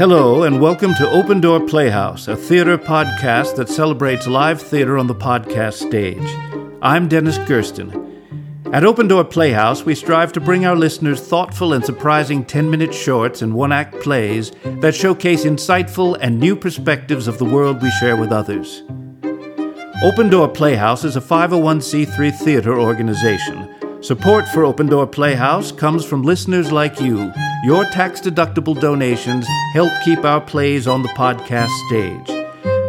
Hello, and welcome to Open Door Playhouse, a theater podcast that celebrates live theater on the podcast stage. I'm Dennis Gersten. At Open Door Playhouse, we strive to bring our listeners thoughtful and surprising 10 minute shorts and one act plays that showcase insightful and new perspectives of the world we share with others. Open Door Playhouse is a 501c3 theater organization. Support for Open Door Playhouse comes from listeners like you. Your tax deductible donations help keep our plays on the podcast stage.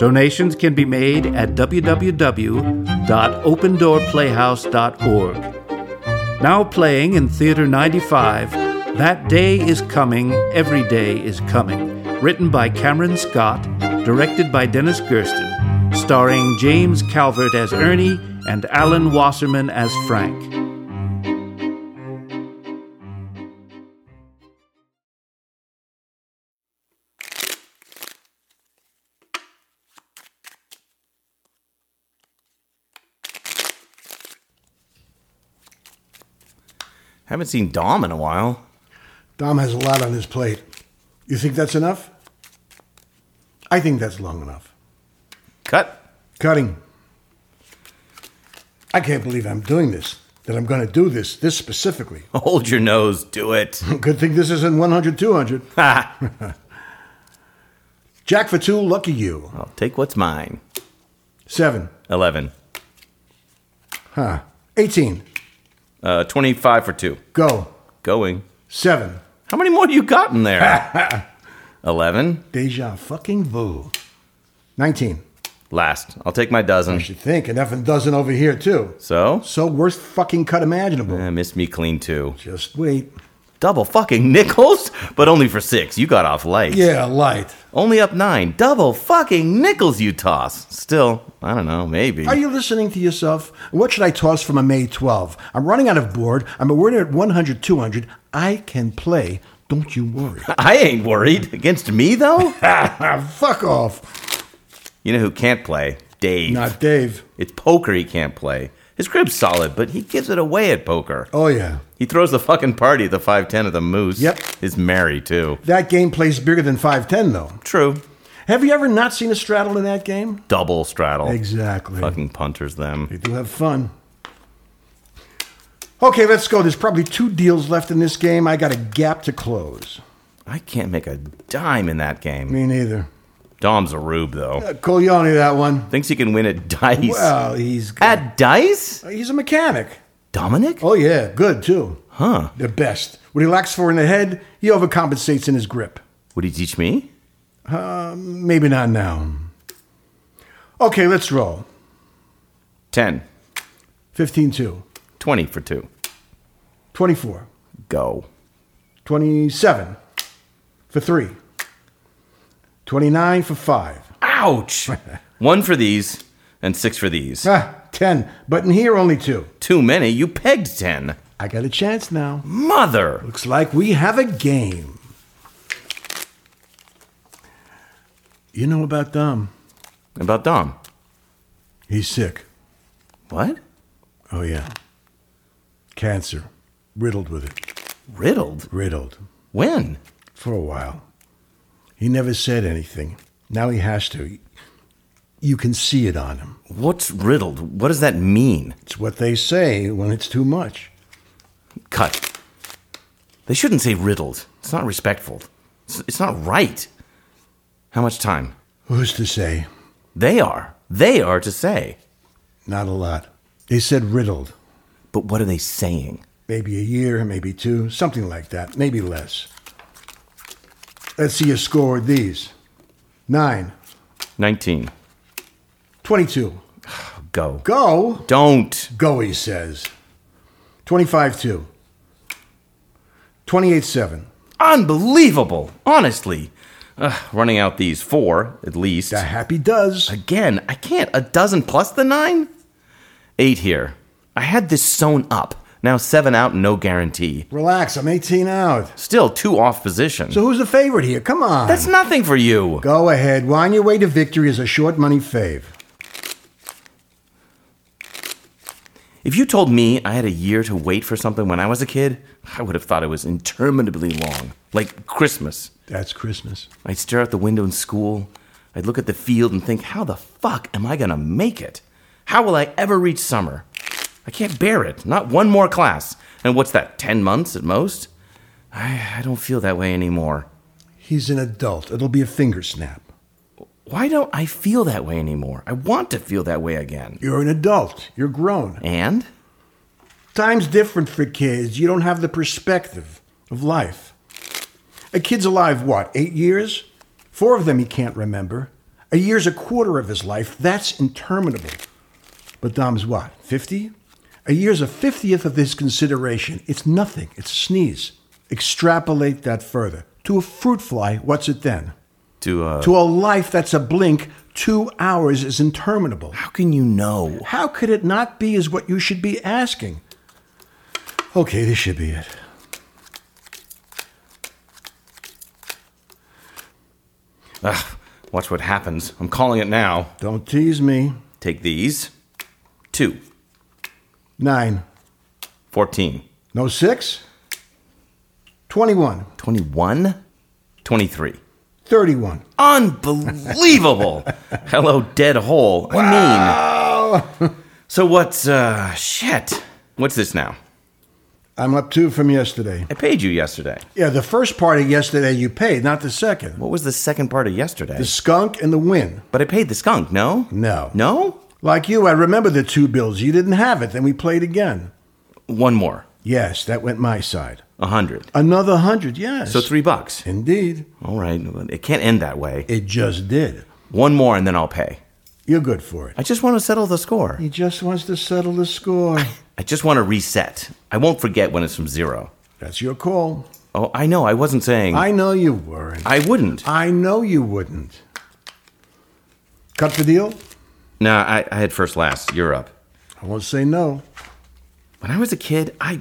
Donations can be made at www.opendoorplayhouse.org. Now playing in Theater 95, That Day is Coming, Every Day is Coming, written by Cameron Scott, directed by Dennis Gersten, starring James Calvert as Ernie and Allan Wasserman as Frank. I haven't seen Dom in a while. Dom has a lot on his plate. You think that's enough? I think that's long enough. Cut. Cutting. I can't believe I'm doing this, that I'm going to do this, this specifically. Hold your nose. Do it. Good thing this isn't 100, 200. Ha! Jack for two, lucky you. I'll take what's mine. Seven. 11. Huh. 18. Uh, 25 for two. Go. Going. Seven. How many more do you got in there? 11. Deja fucking vu. 19. Last. I'll take my dozen. You should think, and effing dozen over here, too. So? So worst fucking cut imaginable. Eh, miss me clean too. Just wait. Double fucking nickels? But only for six. You got off light. Yeah, light. Only up nine. Double fucking nickels you toss. Still, I don't know, maybe. Are you listening to yourself? What should I toss from a May 12? I'm running out of board. I'm awarded at 100, 200. I can play. Don't you worry. I ain't worried. Against me, though? Fuck off. you know who can't play? Dave. Not Dave. It's poker he can't play. His grip's solid, but he gives it away at poker. Oh, yeah. He throws the fucking party at the 510 of the Moose. Yep. Is merry, too. That game plays bigger than 510, though. True. Have you ever not seen a straddle in that game? Double straddle. Exactly. Fucking punters them. They do have fun. Okay, let's go. There's probably two deals left in this game. I got a gap to close. I can't make a dime in that game. Me neither. Dom's a rube, though. Uh, Coglione, that one. Thinks he can win at dice. Well, he's At dice? he's a mechanic. Dominic? Oh yeah, good too. Huh. The best. What he lacks for in the head, he overcompensates in his grip. Would he teach me? Maybe not now. Okay, let's roll. 10. 15 2. 20 for 2. 24. Go. 27 for 3. 29 for 5. Ouch! One for these, and six for these. Ah, 10. But in here, only 2. Too many. You pegged 10. I got a chance now. Mother! Looks like we have a game. You know about Dom? About Dom. He's sick. What? Oh, yeah. Cancer. Riddled with it. Riddled? Riddled. When? For a while. He never said anything. Now he has to. You can see it on him. What's riddled? What does that mean? It's what they say when it's too much. Cut. They shouldn't say riddled. It's not respectful. It's, it's not right. How much time? Who's to say? They are. They are to say. Not a lot. They said riddled. But what are they saying? Maybe a year, maybe two, something like that. Maybe less. Let's see your score with these. Nine. 19. 22. Go. Go. Don't. Go, he says. 25 2. 28 7. Unbelievable. Honestly. Ugh, running out these four, at least. The happy does. Again, I can't. A dozen plus the nine? Eight here. I had this sewn up. Now seven out no guarantee. Relax, I'm 18 out. Still two off position. So who's the favorite here? Come on. That's nothing for you. Go ahead. Wind your way to victory as a short money fave. If you told me I had a year to wait for something when I was a kid, I would have thought it was interminably long, like Christmas. That's Christmas. I'd stare out the window in school. I'd look at the field and think, how the fuck am I gonna make it? How will I ever reach summer? I can't bear it. Not one more class. And what's that, 10 months at most? I, I don't feel that way anymore. He's an adult. It'll be a finger snap. Why don't I feel that way anymore? I want to feel that way again. You're an adult. You're grown. And? Time's different for kids. You don't have the perspective of life. A kid's alive, what, eight years? Four of them he can't remember. A year's a quarter of his life. That's interminable. But Dom's what, 50? A year's a fiftieth of this consideration. It's nothing. It's a sneeze. Extrapolate that further. To a fruit fly, what's it then? To, uh. To a life that's a blink, two hours is interminable. How can you know? How could it not be is what you should be asking. Okay, this should be it. Ugh, watch what happens. I'm calling it now. Don't tease me. Take these. Two. Nine. 14. No six? 21. 21. 23. 31. Unbelievable! Hello, dead hole. I mean. So what's, uh, shit. What's this now? I'm up two from yesterday. I paid you yesterday. Yeah, the first part of yesterday you paid, not the second. What was the second part of yesterday? The skunk and the win. But I paid the skunk, no? No. No? Like you, I remember the two bills. You didn't have it, then we played again. One more. Yes, that went my side. A hundred. Another hundred, yes. So three bucks. Indeed. All right. It can't end that way. It just did. One more and then I'll pay. You're good for it. I just want to settle the score. He just wants to settle the score. I just want to reset. I won't forget when it's from zero. That's your call. Oh, I know. I wasn't saying. I know you weren't. I wouldn't. I know you wouldn't. Cut the deal? Nah, I, I had first last. You're up. I won't say no. When I was a kid, I,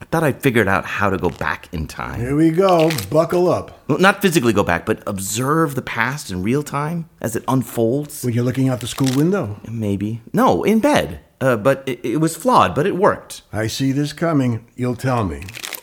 I thought I figured out how to go back in time. Here we go. Buckle up. Well, not physically go back, but observe the past in real time as it unfolds. When you're looking out the school window. Maybe. No, in bed. Uh, but it, it was flawed, but it worked. I see this coming. You'll tell me.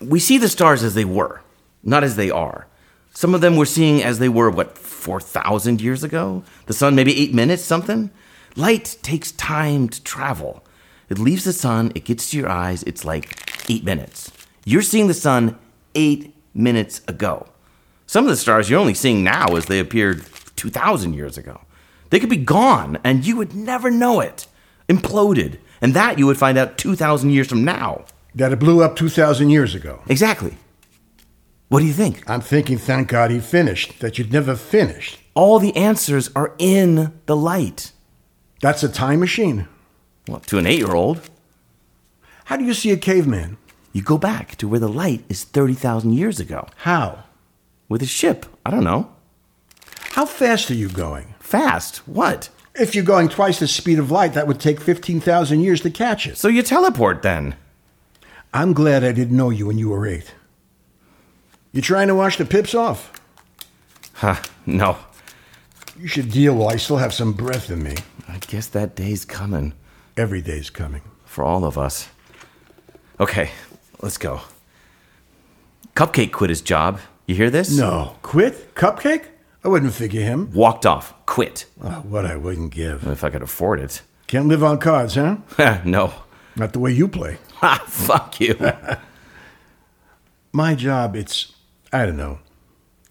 We see the stars as they were, not as they are. Some of them we're seeing as they were, what, 4,000 years ago? The sun, maybe eight minutes, something? Light takes time to travel. It leaves the sun, it gets to your eyes, it's like eight minutes. You're seeing the sun eight minutes ago. Some of the stars you're only seeing now as they appeared 2,000 years ago. They could be gone, and you would never know it. Imploded. And that you would find out 2,000 years from now. That it blew up 2,000 years ago. Exactly. What do you think? I'm thinking, thank God he finished, that you'd never finished. All the answers are in the light. That's a time machine. Well, to an eight year old, How do you see a caveman? you go back to where the light is 30,000 years ago How? with a ship. I don't know. How fast are you going? Fast. What? If you're going twice the speed of light, that would take 15,000 years to catch it. So you teleport then. I'm glad I didn't know you when you were eight. You trying to wash the pips off? Huh, no. You should deal while I still have some breath in me. I guess that day's coming Every day's coming. for all of us. Okay, let's go. Cupcake quit his job. You hear this? No. Quit? Cupcake? I wouldn't figure him. Walked off. Quit. Oh, what I wouldn't give. If I could afford it. Can't live on cards, huh? no. Not the way you play. Ha, fuck you. My job, it's, I don't know.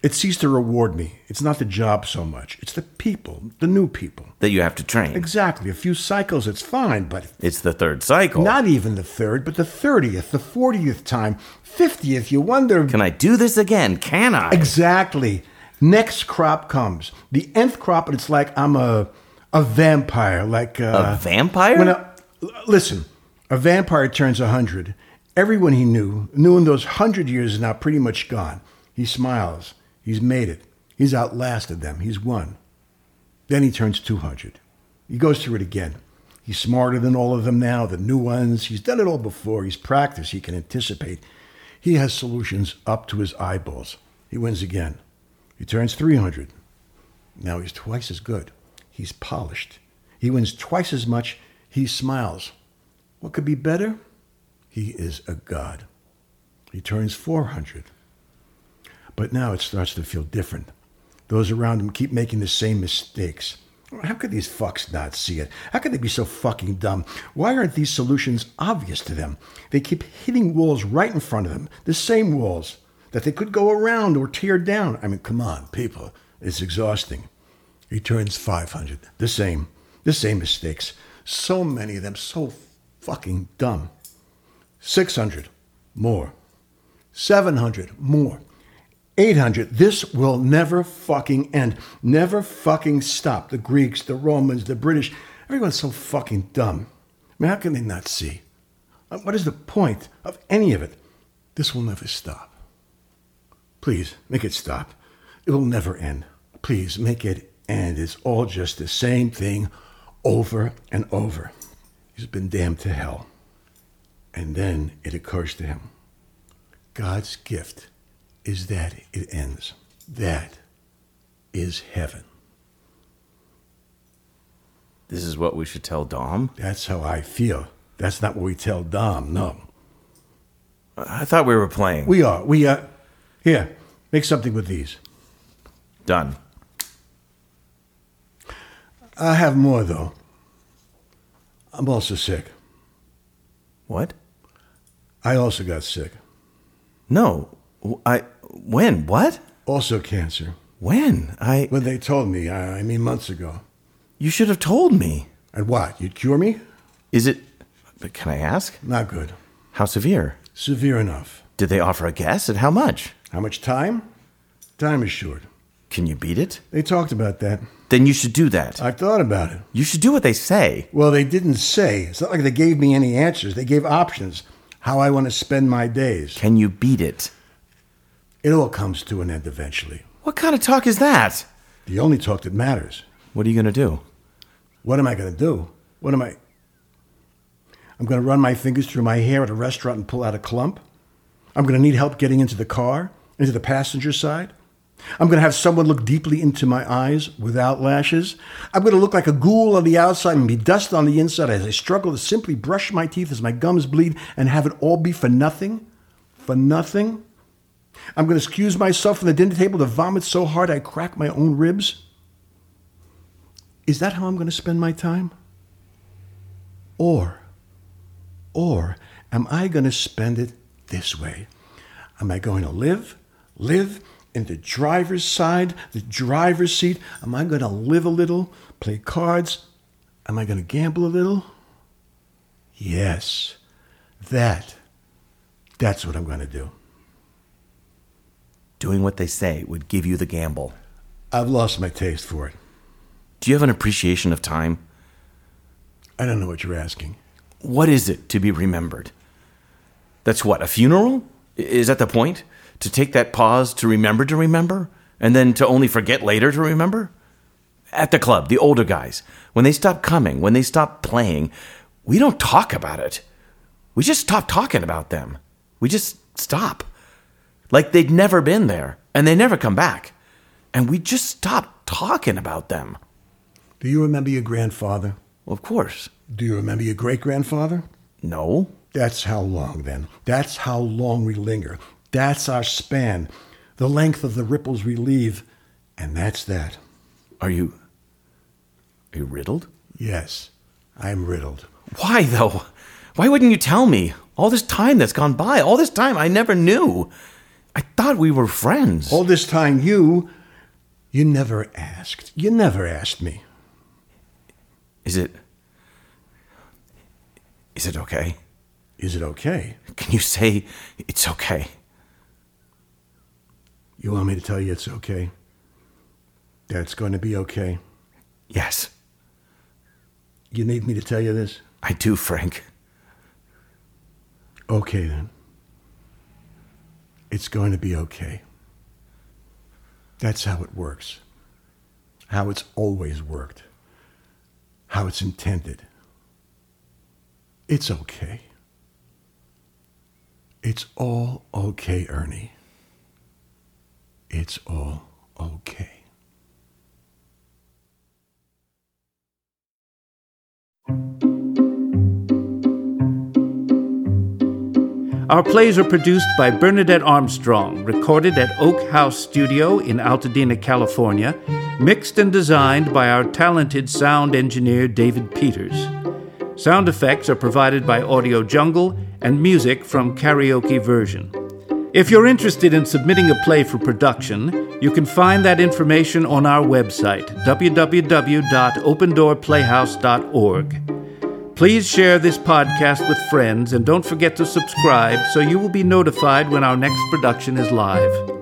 It ceased to reward me. It's not the job so much. It's the people, the new people. that you have to train. Exactly. A few cycles, it's fine, but It's the third cycle. not even the third, but the 30th, the 40th time, 50th, you wonder. Can I do this again? Can I? Exactly. Next crop comes. The nth crop, and it's like I'm a a vampire. Like uh, A vampire? When a, listen, a vampire turns a hundred. Everyone he knew knew in those hundred years is now pretty much gone. He smiles. He's made it. He's outlasted them. He's won. Then he turns two hundred. He goes through it again. He's smarter than all of them now. The new ones. He's done it all before. He's practiced. He can anticipate. He has solutions up to his eyeballs. He wins again. He turns 300. Now he's twice as good. He's polished. He wins twice as much. He smiles. What could be better? He is a god. He turns 400. But now it starts to feel different. Those around him keep making the same mistakes. How could these fucks not see it? How could they be so fucking dumb? Why aren't these solutions obvious to them? They keep hitting walls right in front of them, the same walls that they could go around or tear down. I mean, come on, people. It's exhausting. He turns 500. The same. The same mistakes. So many of them so fucking dumb. 600. More. 700. More. 800. This will never fucking end. Never fucking stop. The Greeks, the Romans, the British. Everyone's so fucking dumb. I mean, how can they not see? Uh, What is the point of any of it? This will never stop. Please, make it stop. It will never end. Please, make it end. It's all just the same thing over and over. He's been damned to hell. And then it occurs to him God's gift is that it ends. That is heaven. This is what we should tell Dom? That's how I feel. That's not what we tell Dom, no. I thought we were playing. We are. We are. Here, make something with these. Done. I have more, though. I'm also sick. What? I also got sick. No. I. When? What? Also cancer. When? I. When they told me, I I mean months ago. You should have told me. And what? You'd cure me? Is it. But can I ask? Not good. How severe? Severe enough. Did they offer a guess at how much? How much time? Time is short. Can you beat it? They talked about that. Then you should do that. I've thought about it. You should do what they say. Well, they didn't say. It's not like they gave me any answers. They gave options. How I want to spend my days. Can you beat it? It all comes to an end eventually. What kind of talk is that? The only talk that matters. What are you going to do? What am I going to do? What am I? I'm going to run my fingers through my hair at a restaurant and pull out a clump. I'm going to need help getting into the car, into the passenger side. I'm going to have someone look deeply into my eyes without lashes. I'm going to look like a ghoul on the outside and be dust on the inside as I struggle to simply brush my teeth as my gums bleed and have it all be for nothing? For nothing? I'm going to excuse myself from the dinner table to vomit so hard I crack my own ribs? Is that how I'm going to spend my time? Or, or am I going to spend it this way? Am I going to live, live in the driver's side, the driver's seat? Am I going to live a little, play cards? Am I going to gamble a little? Yes, that, that's what I'm going to do. Doing what they say would give you the gamble. I've lost my taste for it. Do you have an appreciation of time? I don't know what you're asking. What is it to be remembered? That's what, a funeral? Is that the point? To take that pause to remember to remember? And then to only forget later to remember? At the club, the older guys, when they stop coming, when they stop playing, we don't talk about it. We just stop talking about them. We just stop. Like they'd never been there, and they never come back. And we just stop talking about them. Do you remember your grandfather? Well, of course. Do you remember your great grandfather? No. That's how long, then. That's how long we linger. That's our span, the length of the ripples we leave. And that's that. Are you. Are you riddled? Yes, I'm riddled. Why, though? Why wouldn't you tell me? All this time that's gone by, all this time I never knew. I thought we were friends. All this time, you. You never asked. You never asked me. Is it. Is it okay? Is it okay? Can you say it's okay? You want me to tell you it's okay? That it's going to be okay? Yes, You need me to tell you this? I do, Frank. Okay, then. It's going to be okay. That's how it works. How it's always worked. How it's intended. It's okay. It's all okay, Ernie. It's all okay. Our plays are produced by Bernadette Armstrong, recorded at Oak House Studio in Altadena, California, mixed and designed by our talented sound engineer David Peters. Sound effects are provided by Audio Jungle and music from Karaoke Version. If you're interested in submitting a play for production, you can find that information on our website, www.opendoorplayhouse.org. Please share this podcast with friends and don't forget to subscribe so you will be notified when our next production is live.